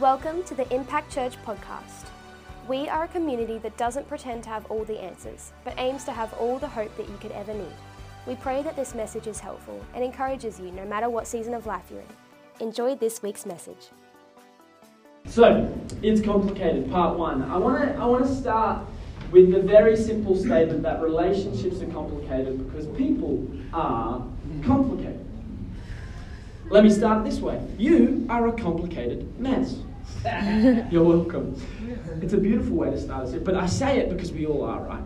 Welcome to the Impact Church podcast. We are a community that doesn't pretend to have all the answers, but aims to have all the hope that you could ever need. We pray that this message is helpful and encourages you no matter what season of life you're in. Enjoy this week's message. So, it's complicated, part one. I want to I want to start with the very simple statement that relationships are complicated because people are complicated. Let me start this way. You are a complicated mess. You're welcome. It's a beautiful way to start it, but I say it because we all are, right?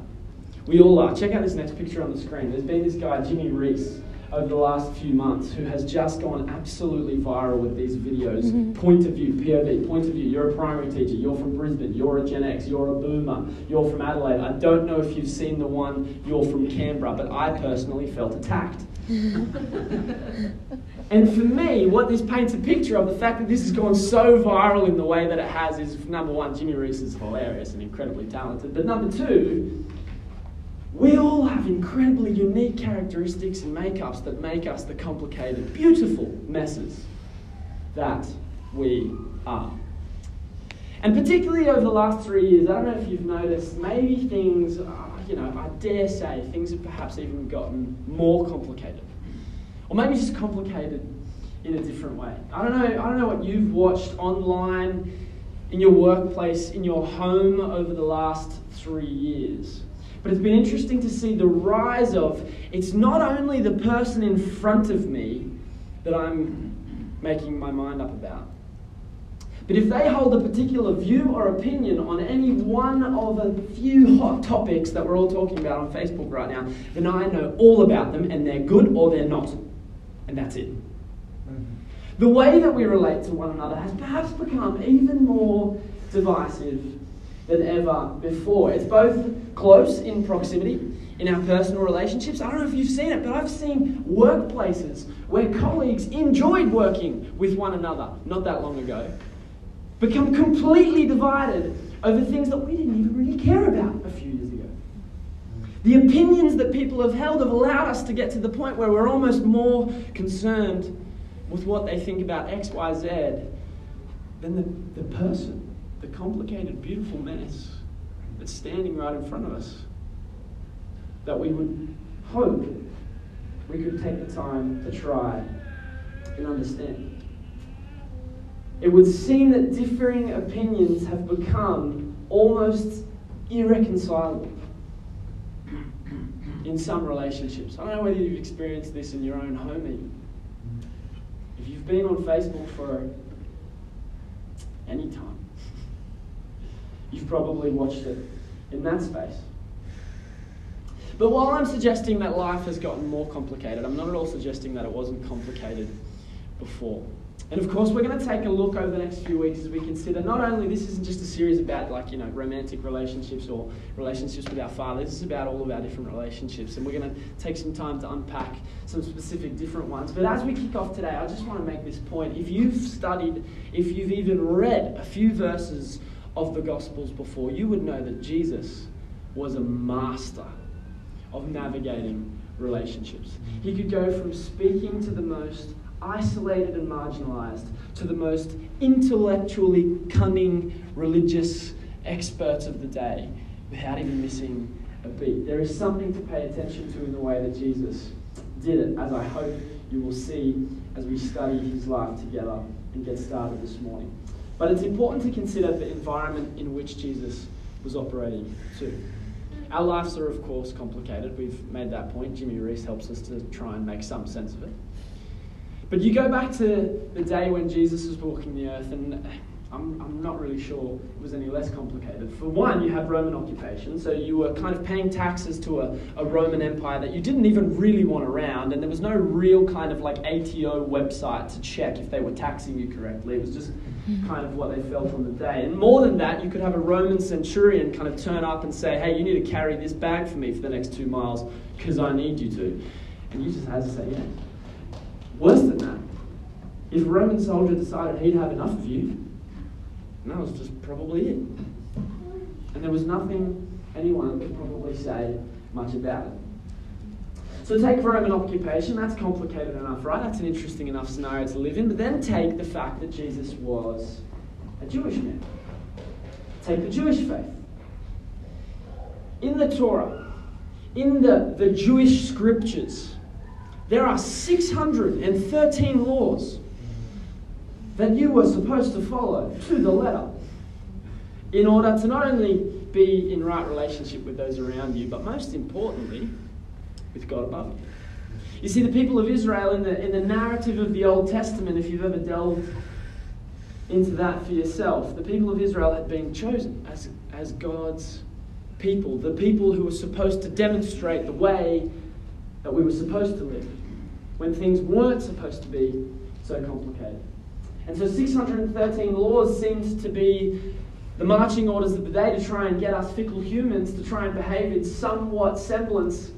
We all are. Check out this next picture on the screen. There's been this guy, Jimmy Rees, over the last few months who has just gone absolutely viral with these videos. Mm-hmm. Point of view, POV, point of view. You're a primary teacher, you're from Brisbane, you're a Gen X, you're a boomer, you're from Adelaide. I don't know if you've seen the one, you're from Canberra, but I personally felt attacked. And for me, what this paints a picture of, the fact that this has gone so viral in the way that it has, is number one, Jimmy Rees is hilarious and incredibly talented. But number two, we all have incredibly unique characteristics and makeups that make us the complicated, beautiful messes that we are. And particularly over the last three years, I don't know if you've noticed, maybe things, you know, I dare say, things have perhaps even gotten more complicated. Or maybe just complicated in a different way. I don't know, I don't know what you've watched online, in your workplace, in your home over the last three years. But it's been interesting to see the rise of it's not only the person in front of me that I'm making my mind up about. But if they hold a particular view or opinion on any one of a few hot topics that we're all talking about on Facebook right now, then I know all about them and they're good or they're not. And that's it. Mm-hmm. The way that we relate to one another has perhaps become even more divisive than ever before. It's both close in proximity in our personal relationships. I don't know if you've seen it, but I've seen workplaces where colleagues enjoyed working with one another not that long ago become completely divided over things that we didn't even really care about a few years ago. The opinions that people have held have allowed us to get to the point where we're almost more concerned with what they think about X, Y, Z than the, the person the complicated, beautiful mess that's standing right in front of us. That we would hope we could take the time to try and understand. It would seem that differing opinions have become almost irreconcilable in some relationships. I don't know whether you've experienced this in your own home even. If you've been on Facebook for any time, You've probably watched it in that space. But while I'm suggesting that life has gotten more complicated, I'm not at all suggesting that it wasn't complicated before. And of course, we're going to take a look over the next few weeks as we consider not only this isn't just a series about like, you know, romantic relationships or relationships with our Father, this is about all of our different relationships. And we're going to take some time to unpack some specific different ones. But as we kick off today, I just want to make this point. If you've studied, if you've even read a few verses of the Gospels before, you would know that Jesus was a master of navigating relationships. Mm-hmm. He could go from speaking to the most isolated and marginalized to the most intellectually cunning religious experts of the day without even missing a beat. There is something to pay attention to in the way that Jesus did it, as I hope you will see as we study his life together and get started this morning. But it's important to consider the environment in which Jesus was operating too. Our lives are, of course, complicated. We've made that point. Jimmy Rees helps us to try and make some sense of it. But you go back to the day when Jesus was walking the earth, and I'm, I'm not really sure it was any less complicated. For one, you have Roman occupation, so you were kind of paying taxes to a, a Roman Empire that you didn't even really want around, and there was no real kind of like ATO website to check if they were taxing you correctly. It was just mm-hmm. kind of what they felt on the day. And more than that, you could have a Roman centurion kind of turn up and say, hey, you need to carry this bag for me for the next two miles because I need you to. And you just had to say, yeah. Worse than that, if a Roman soldier decided he'd have enough of you, and that was just probably it. And there was nothing anyone could probably say much about it. So take Roman occupation, that's complicated enough, right? That's an interesting enough scenario to live in. But then take the fact that Jesus was a Jewish man. Take the Jewish faith. In the Torah, in the, the Jewish scriptures, there are 613 laws that you were supposed to follow to the letter in order to not only be in right relationship with those around you, but most importantly, with God above you. You see, the people of Israel in the, in the narrative of the Old Testament, if you've ever delved into that for yourself, the people of Israel had been chosen as, as God's people, the people who were supposed to demonstrate the way that we were supposed to live when things weren't supposed to be so complicated. And so 613 laws seemed to be the marching orders of the day to try and get us fickle humans to try and behave in somewhat semblance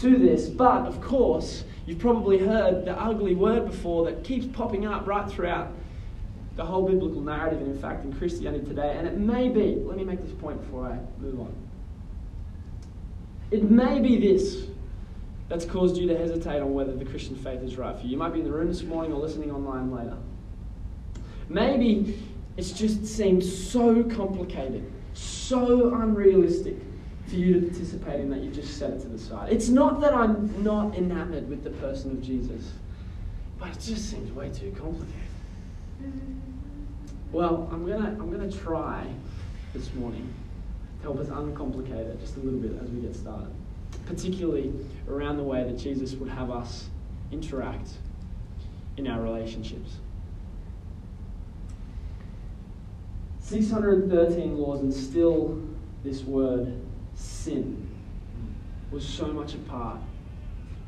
to this. But of course, you've probably heard the ugly word before that keeps popping up right throughout the whole biblical narrative, and in fact, in Christianity today. And it may be, let me make this point before I move on. It may be this that's caused you to hesitate on whether the Christian faith is right for you. You might be in the room this morning or listening online later. Maybe it's just seemed so complicated, so unrealistic for you to participate in that you just set it to the side. It's not that I'm not enamored with the person of Jesus, but it just seems way too complicated. Well, I'm gonna I'm gonna try this morning to help us uncomplicate it just a little bit as we get started, particularly around the way that Jesus would have us interact in our relationships. 613 laws, and still this word sin was so much a part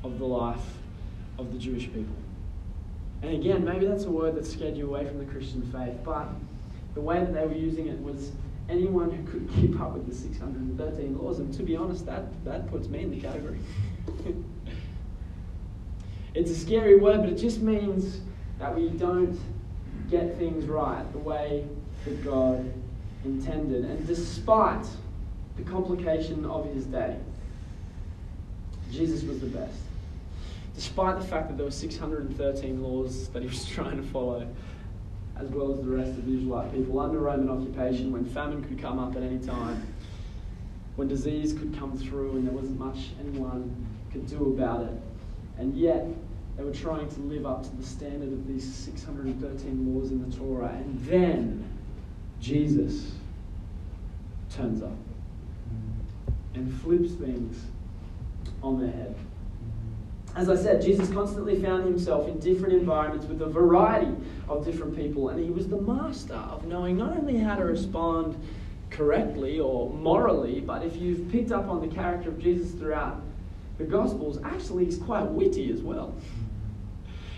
of the life of the Jewish people. And again, maybe that's a word that scared you away from the Christian faith, but the way that they were using it was anyone who could keep up with the 613 laws. And to be honest, that, that puts me in the category. it's a scary word, but it just means that we don't get things right the way that God intended. And despite the complication of his day, Jesus was the best. Despite the fact that there were 613 laws that he was trying to follow, as well as the rest of the Israelite people, under Roman occupation, when famine could come up at any time, when disease could come through and there wasn't much anyone could do about it. And yet, they were trying to live up to the standard of these 613 laws in the Torah. And then, Jesus turns up and flips things on their head. As I said, Jesus constantly found himself in different environments with a variety of different people, and he was the master of knowing not only how to respond correctly or morally, but if you've picked up on the character of Jesus throughout the Gospels, actually he's quite witty as well.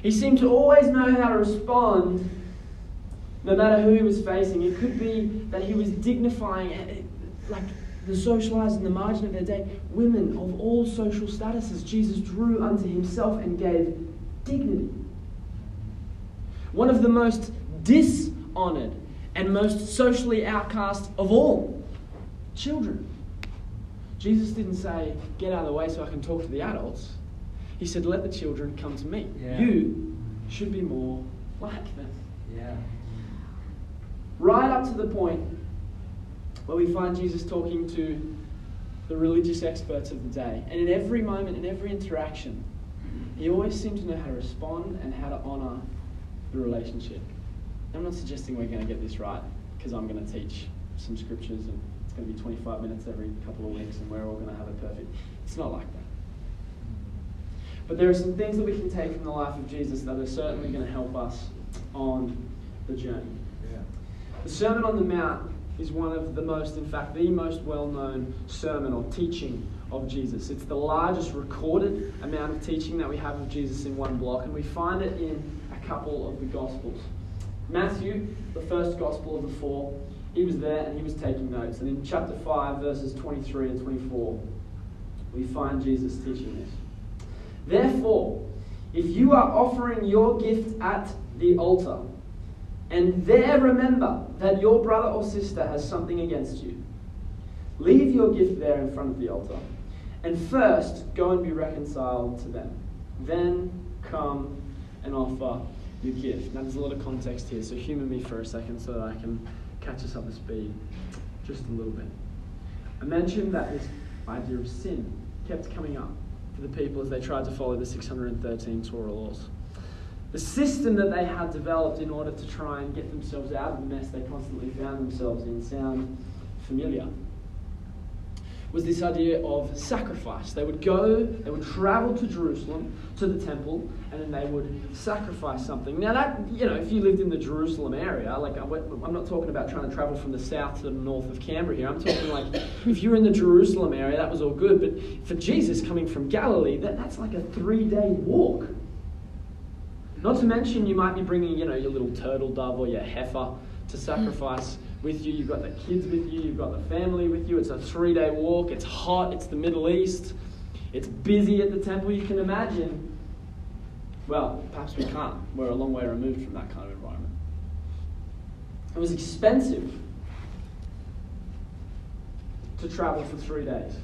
He seemed to always know how to respond no matter who he was facing. It could be that he was dignifying, eh, like the socialized in the margin of their day, women of all social statuses, Jesus drew unto himself and gave dignity. One of the most dishonored and most socially outcast of all children. Jesus didn't say, Get out of the way so I can talk to the adults. He said, Let the children come to me. Yeah. You should be more like them. Yeah. Right up to the point where we find Jesus talking to the religious experts of the day. And in every moment, in every interaction, he always seemed to know how to respond and how to honour the relationship. I'm not suggesting we're going to get this right because I'm going to teach some scriptures and it's going to be 25 minutes every couple of weeks and we're all going to have it perfect. It's not like that. But there are some things that we can take from the life of Jesus that are certainly going to help us on the journey. The Sermon on the Mount is one of the most, in fact, the most well known sermon or teaching of Jesus. It's the largest recorded amount of teaching that we have of Jesus in one block, and we find it in a couple of the Gospels. Matthew, the first Gospel of the four, he was there and he was taking notes. And in chapter 5, verses 23 and 24, we find Jesus teaching this. Therefore, if you are offering your gift at the altar, and there remember that your brother or sister has something against you. Leave your gift there in front of the altar, and first go and be reconciled to them. Then come and offer your gift. Now, there's a lot of context here, so humour me for a second so that I can catch us up to speed just a little bit. I mentioned that this idea of sin kept coming up for the people as they tried to follow the 613 Torah laws. The system that they had developed in order to try and get themselves out of the mess they constantly found themselves in sound familiar was this idea of sacrifice. They would go, they would travel to Jerusalem, to the temple, and then they would sacrifice something. Now, that, you know, if you lived in the Jerusalem area, like I'm not talking about trying to travel from the south to the north of Canberra here. I'm talking like if you're in the Jerusalem area, that was all good. But for Jesus coming from Galilee, that, that's like a three day walk. Not to mention, you might be bringing, you know, your little turtle dove or your heifer to mm. sacrifice with you, you've got the kids with you, you've got the family with you. It's a three day walk, it's hot, it's the Middle East, it's busy at the temple. You can imagine. Well, perhaps we can't. We're a long way removed from that kind of environment. It was expensive to travel for three days,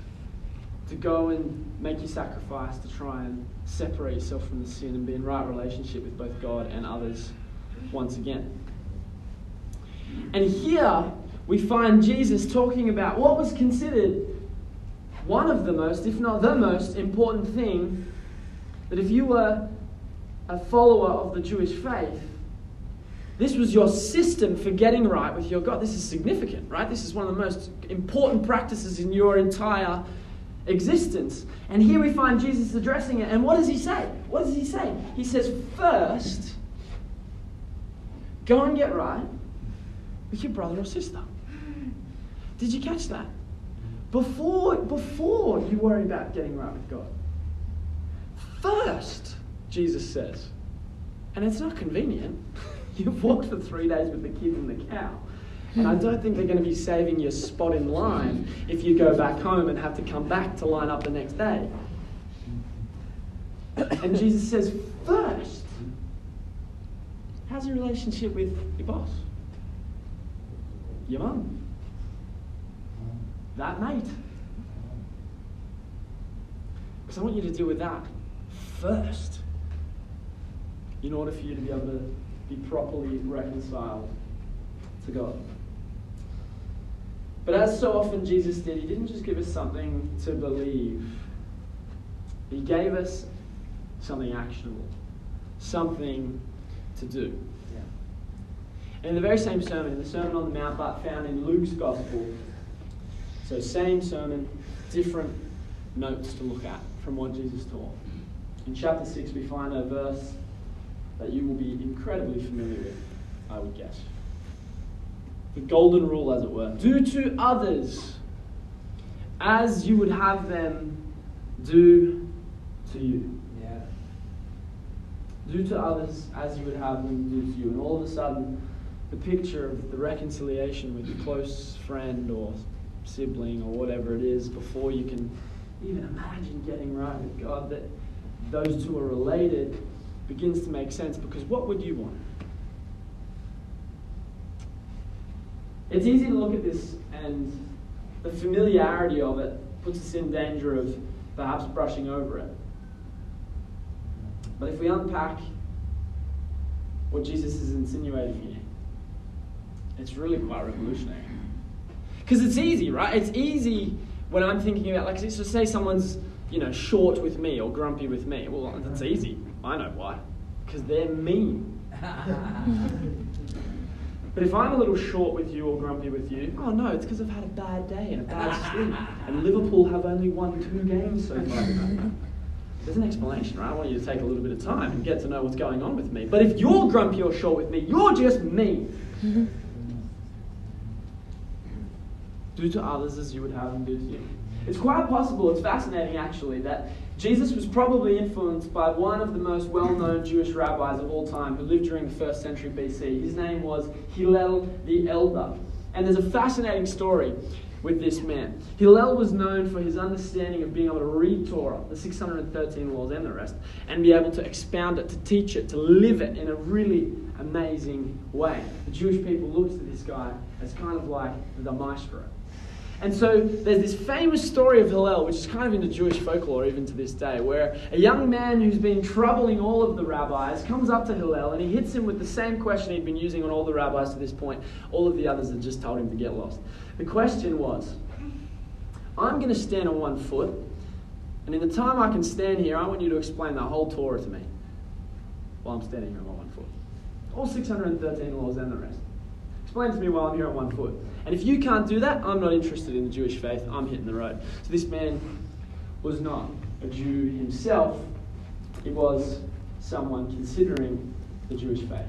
to go and make your sacrifice, to try and separate yourself from the sin and be in right relationship with both God and others once again. And here we find Jesus talking about what was considered one of the most, if not the most important thing that if you were a follower of the Jewish faith, this was your system for getting right with your God. This is significant, right? This is one of the most important practices in your entire existence. And here we find Jesus addressing it. And what does he say? What does he say? He says, first, go and get right with your brother or sister. Did you catch that? Before, before you worry about getting right with God. First, Jesus says, and it's not convenient. You've walked for three days with the kids and the cow. And I don't think they're going to be saving your spot in line if you go back home and have to come back to line up the next day. And Jesus says, first, how's your relationship with your boss? your mum, that mate. Because I want you to deal with that first in order for you to be able to be properly reconciled to God. But as so often Jesus did, he didn't just give us something to believe, he gave us something actionable, something to do. And in the very same sermon, in the Sermon on the Mount, but found in Luke's Gospel, so same sermon, different notes to look at from what Jesus taught. In chapter 6, we find a verse that you will be incredibly familiar with, I would guess. The golden rule, as it were. Do to others as you would have them do to you. Yeah. Do to others as you would have them do to you. And all of a sudden, the picture of the reconciliation with your close friend or sibling or whatever it is before you can even imagine getting right with God, that those two are related begins to make sense because what would you want? It's easy to look at this and the familiarity of it puts us in danger of perhaps brushing over it. But if we unpack what Jesus is insinuating here, it's really quite revolutionary. Because it's easy, right? It's easy when I'm thinking about, like, so say someone's, you know, short with me or grumpy with me. Well, that's easy. I know why. Because they're mean. but if I'm a little short with you or grumpy with you, oh no, it's because I've had a bad day and a bad sleep. And Liverpool have only won two games so far. There's an explanation, right? I want you to take a little bit of time and get to know what's going on with me. But if you're grumpy or short with me, you're just me. Do to others as you would have them do to you. It's quite possible, it's fascinating actually, that Jesus was probably influenced by one of the most well known Jewish rabbis of all time who lived during the first century BC. His name was Hillel the Elder. And there's a fascinating story with this man. Hillel was known for his understanding of being able to read Torah, the 613 laws and the rest, and be able to expound it, to teach it, to live it in a really amazing way. The Jewish people looked at this guy as kind of like the maestro. And so there's this famous story of Hillel, which is kind of in the Jewish folklore even to this day, where a young man who's been troubling all of the rabbis comes up to Hillel and he hits him with the same question he'd been using on all the rabbis to this point. All of the others had just told him to get lost. The question was I'm going to stand on one foot, and in the time I can stand here, I want you to explain the whole Torah to me while I'm standing here on one foot. All 613 laws and the rest. Explain to me while I'm here on one foot. And if you can't do that, I'm not interested in the Jewish faith. I'm hitting the road. So this man was not a Jew himself, he was someone considering the Jewish faith.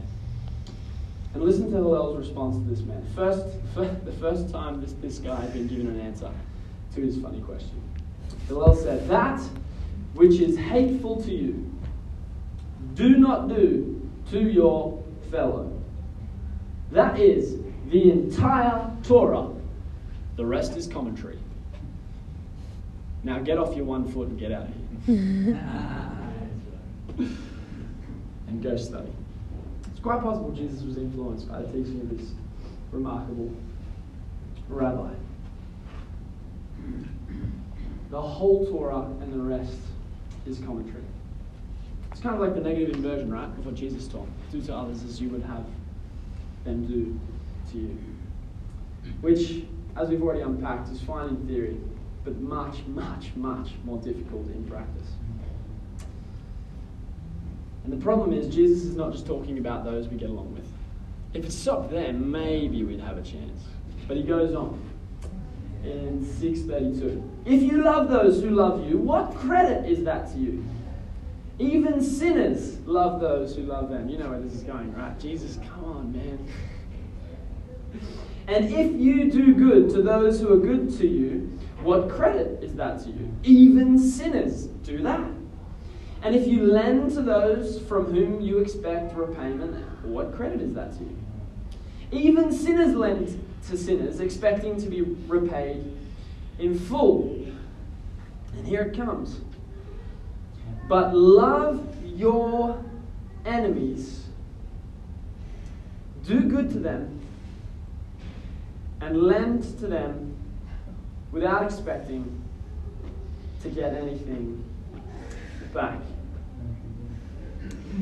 And listen to Hillel's response to this man. First, the first time this, this guy had been given an answer to his funny question. Hillel said, That which is hateful to you, do not do to your fellow. That is the entire Torah. The rest is commentary. Now get off your one foot and get out of here. and go study. It's quite possible Jesus was influenced by the teaching of this remarkable rabbi. The whole Torah and the rest is commentary. It's kind of like the negative inversion, right, of what Jesus taught. Do to others as you would have them do to you. Which, as we've already unpacked, is fine in theory, but much, much, much more difficult in practice. And the problem is, Jesus is not just talking about those we get along with. If it stopped there, maybe we'd have a chance. But he goes on in 632. If you love those who love you, what credit is that to you? Even sinners love those who love them. You know where this is going, right? Jesus, come on, man. And if you do good to those who are good to you, what credit is that to you? Even sinners do that. And if you lend to those from whom you expect repayment, what credit is that to you? Even sinners lend to sinners, expecting to be repaid in full. And here it comes. But love your enemies, do good to them, and lend to them without expecting to get anything back.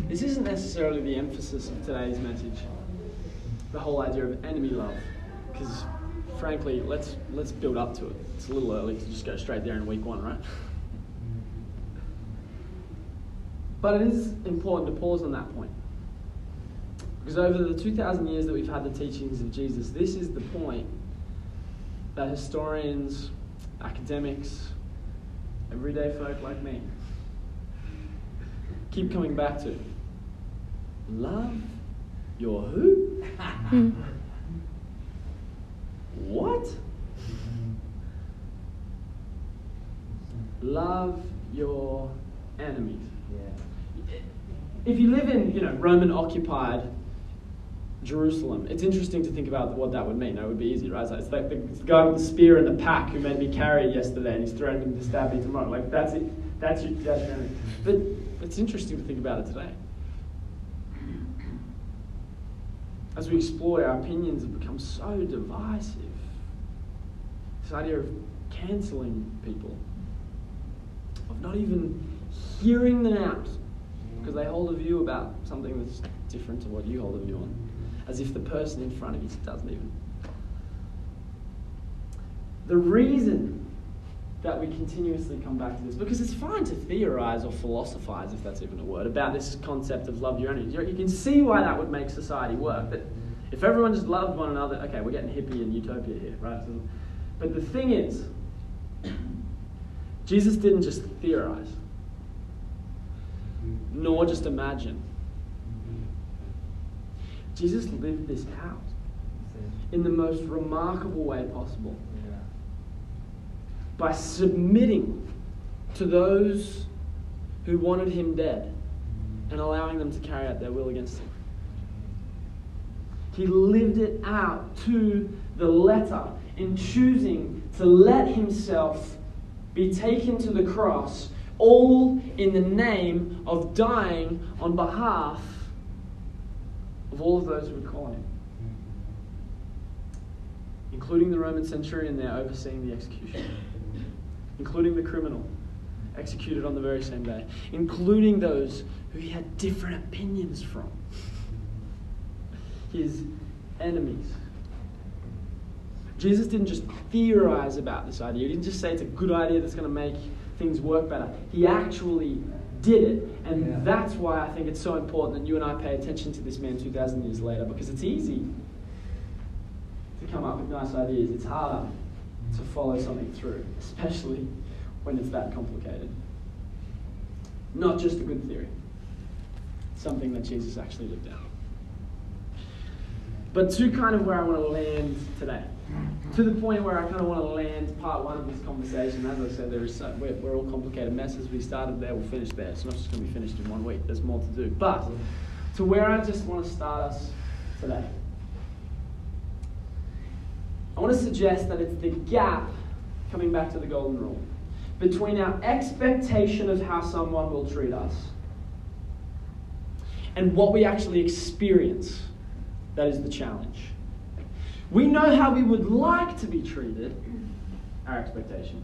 This isn't necessarily the emphasis of today's message, the whole idea of enemy love, because frankly, let's let's build up to it. It's a little early to just go straight there in week one, right? But it is important to pause on that point. Because over the 2,000 years that we've had the teachings of Jesus, this is the point that historians, academics, everyday folk like me keep coming back to. Love your who? what? Love your enemies. If you live in, you know, Roman occupied Jerusalem. It's interesting to think about what that would mean. That would be easy, right? So it's like the guy with the spear and the pack who made me carry it yesterday, and he's threatening to stab me tomorrow. Like that's it. That's your, enemy. But it's interesting to think about it today. As we explore, our opinions have become so divisive. This idea of cancelling people, of not even hearing them out because they hold a view about something that's different to what you hold a view on as if the person in front of you doesn't even. The reason that we continuously come back to this, because it's fine to theorize or philosophize, if that's even a word, about this concept of love your enemies. You can see why that would make society work. That if everyone just loved one another, okay, we're getting hippie and utopia here, right? But the thing is, Jesus didn't just theorize, nor just imagine. Jesus lived this out in the most remarkable way possible by submitting to those who wanted him dead and allowing them to carry out their will against him. He lived it out to the letter in choosing to let himself be taken to the cross, all in the name of dying on behalf of all of those who would call him. including the Roman centurion there overseeing the execution, including the criminal executed on the very same day, including those who he had different opinions from, his enemies. Jesus didn't just theorize about this idea. He didn't just say it's a good idea that's going to make things work better. He actually did it. And yeah. that's why I think it's so important that you and I pay attention to this man 2,000 years later because it's easy to come up with nice ideas. It's harder to mm. follow something through, especially when it's that complicated. Not just a good theory, something that Jesus actually lived out. But to kind of where I want to land today to the point where I kind of want to land part one of this conversation. As I said, there is so, we're, we're, all complicated messes. We started there, we'll finish there. It's not just going to be finished in one week. There's more to do. But to where I just want to start us today, I want to suggest that it's the gap, coming back to the golden rule, between our expectation of how someone will treat us and what we actually experience. That is the challenge. We know how we would like to be treated, our expectation.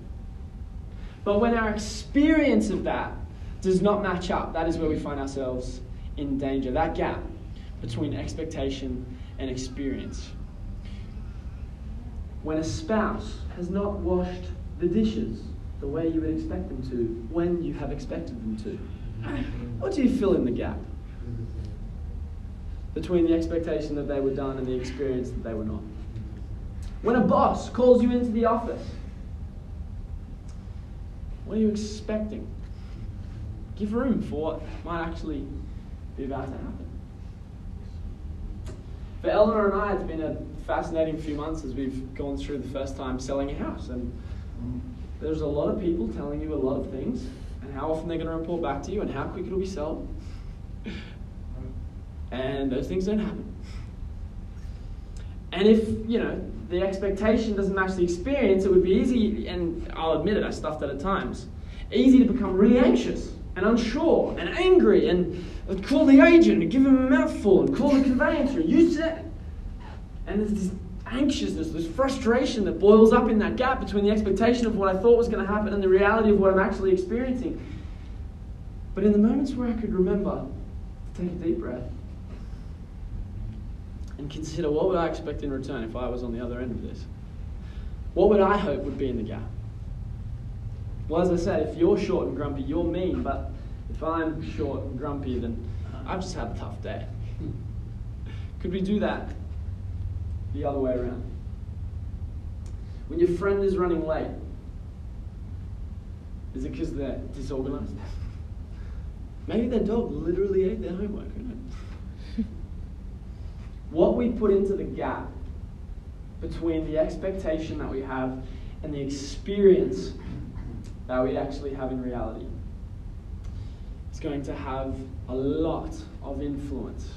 But when our experience of that does not match up, that is where we find ourselves in danger. That gap between expectation and experience. When a spouse has not washed the dishes the way you would expect them to, when you have expected them to, what do you fill in the gap? Between the expectation that they were done and the experience that they were not. When a boss calls you into the office, what are you expecting? Give room for what might actually be about to happen. For Eleanor and I, it's been a fascinating few months as we've gone through the first time selling a house. And there's a lot of people telling you a lot of things and how often they're going to report back to you and how quick it'll be sold. And those things don't happen. And if, you know, the expectation doesn't match the experience, it would be easy, and I'll admit it, I stuffed it at times, easy to become really anxious and unsure and angry and uh, call the agent and give him a mouthful and call the conveyancer. You said. And there's this anxiousness, this frustration that boils up in that gap between the expectation of what I thought was going to happen and the reality of what I'm actually experiencing. But in the moments where I could remember to take a deep breath and consider what would I expect in return if I was on the other end of this? What would I hope would be in the gap? Well, as I said, if you're short and grumpy, you're mean, but if I'm short and grumpy, then I've just had a tough day. Could we do that the other way around? When your friend is running late, is it because they're disorganized? Maybe their dog literally ate their homework. What we put into the gap between the expectation that we have and the experience that we actually have in reality is going to have a lot of influence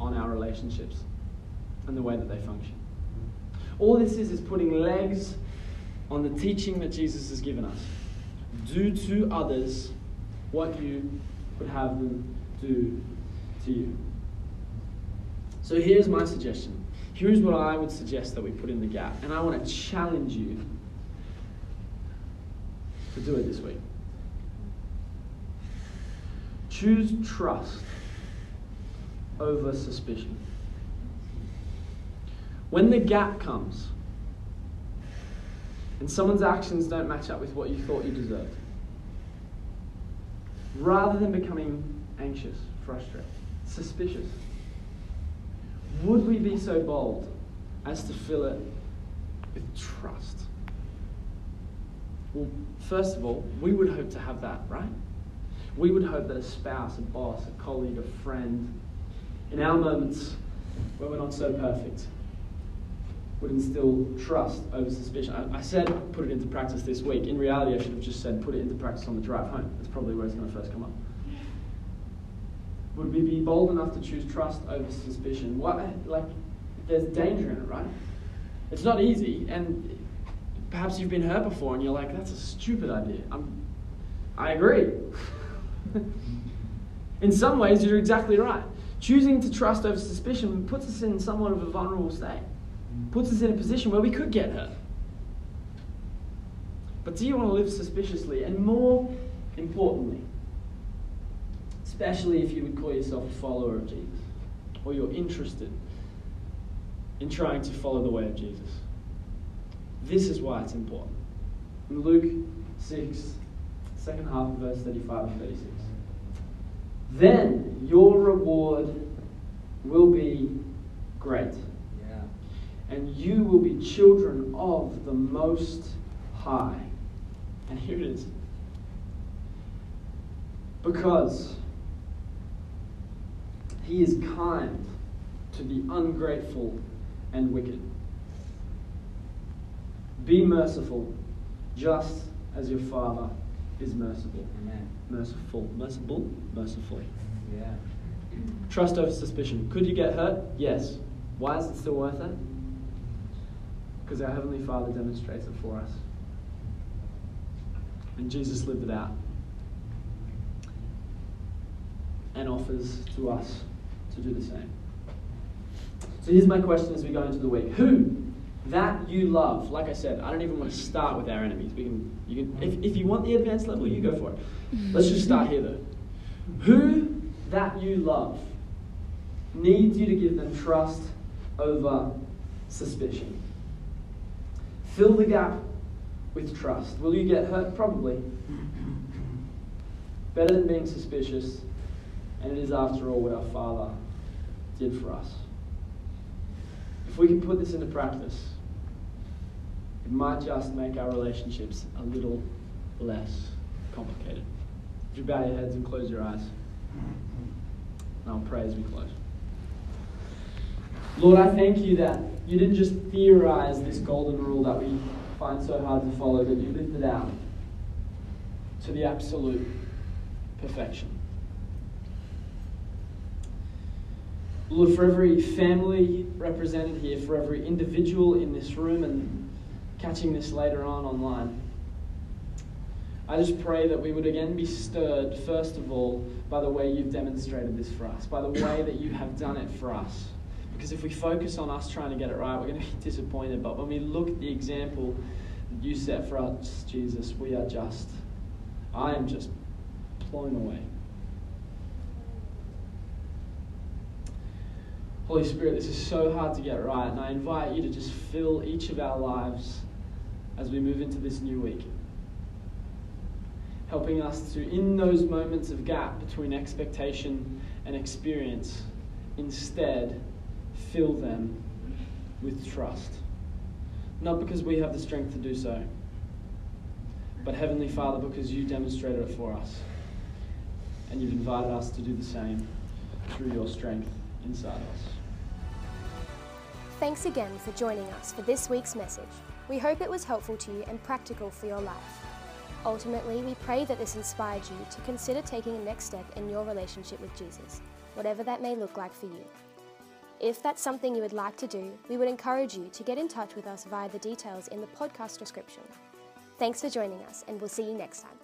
on our relationships and the way that they function. All this is is putting legs on the teaching that Jesus has given us. Do to others what you would have them do to you. So here's my suggestion. Here's what I would suggest that we put in the gap. And I want to challenge you to do it this week. Choose trust over suspicion. When the gap comes and someone's actions don't match up with what you thought you deserved, rather than becoming anxious, frustrated, suspicious, would we be so bold as to fill it with trust? Well, first of all, we would hope to have that, right? We would hope that a spouse, a boss, a colleague, a friend, in our moments where we're not so perfect, would instill trust over suspicion. I, I, said put it into practice this week. In reality, I should have just said put it into practice on the drive home. That's probably where it's going to first come up. Would we be bold enough to choose trust over suspicion? What, like, there's danger in it, right? It's not easy, and perhaps you've been hurt before, and you're like, that's a stupid idea. I'm, I agree. in some ways, you're exactly right. Choosing to trust over suspicion puts us in somewhat of a vulnerable state. puts us in a position where we could get hurt. But do you want to live suspiciously? And more importantly, especially if you would call yourself a follower of Jesus, or you're interested in trying to follow the way of Jesus. This is why it's important. In Luke 6, second half of verse 35 and 36. Then your reward will be great. Yeah. And you will be children of the Most High. And here it is. Because he is kind to the ungrateful and wicked. Be merciful, just as your Father is merciful. Amen. Merciful. Merciful? Mercifully. Yeah. Trust over suspicion. Could you get hurt? Yes. Why is it still worth it? Because our Heavenly Father demonstrates it for us. And Jesus lived it out. And offers to us to do the same. So here's my question as we go into the week. Who that you love, like I said, I don't even want to start with our enemies. We can, you can, if, if you want the advanced level, you go for it. Let's just start here though. Who that you love needs you to give them trust over suspicion. Fill the gap with trust. Will you get hurt? Probably. Better than being suspicious, and it is, after all, what our Father did for us. If we can put this into practice, it might just make our relationships a little less complicated. Would you bow your heads and close your eyes? And I'll pray as we close. Lord, I thank you that you didn't just theorize this golden rule that we find so hard to follow, but you lived it out to the absolute perfection. Lord, for every family represented here, for every individual in this room and catching this later on online, I just pray that we would again be stirred, first of all, by the way you've demonstrated this for us, by the way that you have done it for us. Because if we focus on us trying to get it right, we're going to be disappointed. But when we look at the example that you set for us, Jesus, we are just, I am just blown away. Holy Spirit, this is so hard to get right, and I invite you to just fill each of our lives as we move into this new week. Helping us to, in those moments of gap between expectation and experience, instead fill them with trust. Not because we have the strength to do so, but Heavenly Father, because you demonstrated it for us. And you've invited us to do the same through your strength inside us. Thanks again for joining us for this week's message. We hope it was helpful to you and practical for your life. Ultimately, we pray that this inspired you to consider taking a next step in your relationship with Jesus, whatever that may look like for you. If that's something you would like to do, we would encourage you to get in touch with us via the details in the podcast description. Thanks for joining us, and we'll see you next time.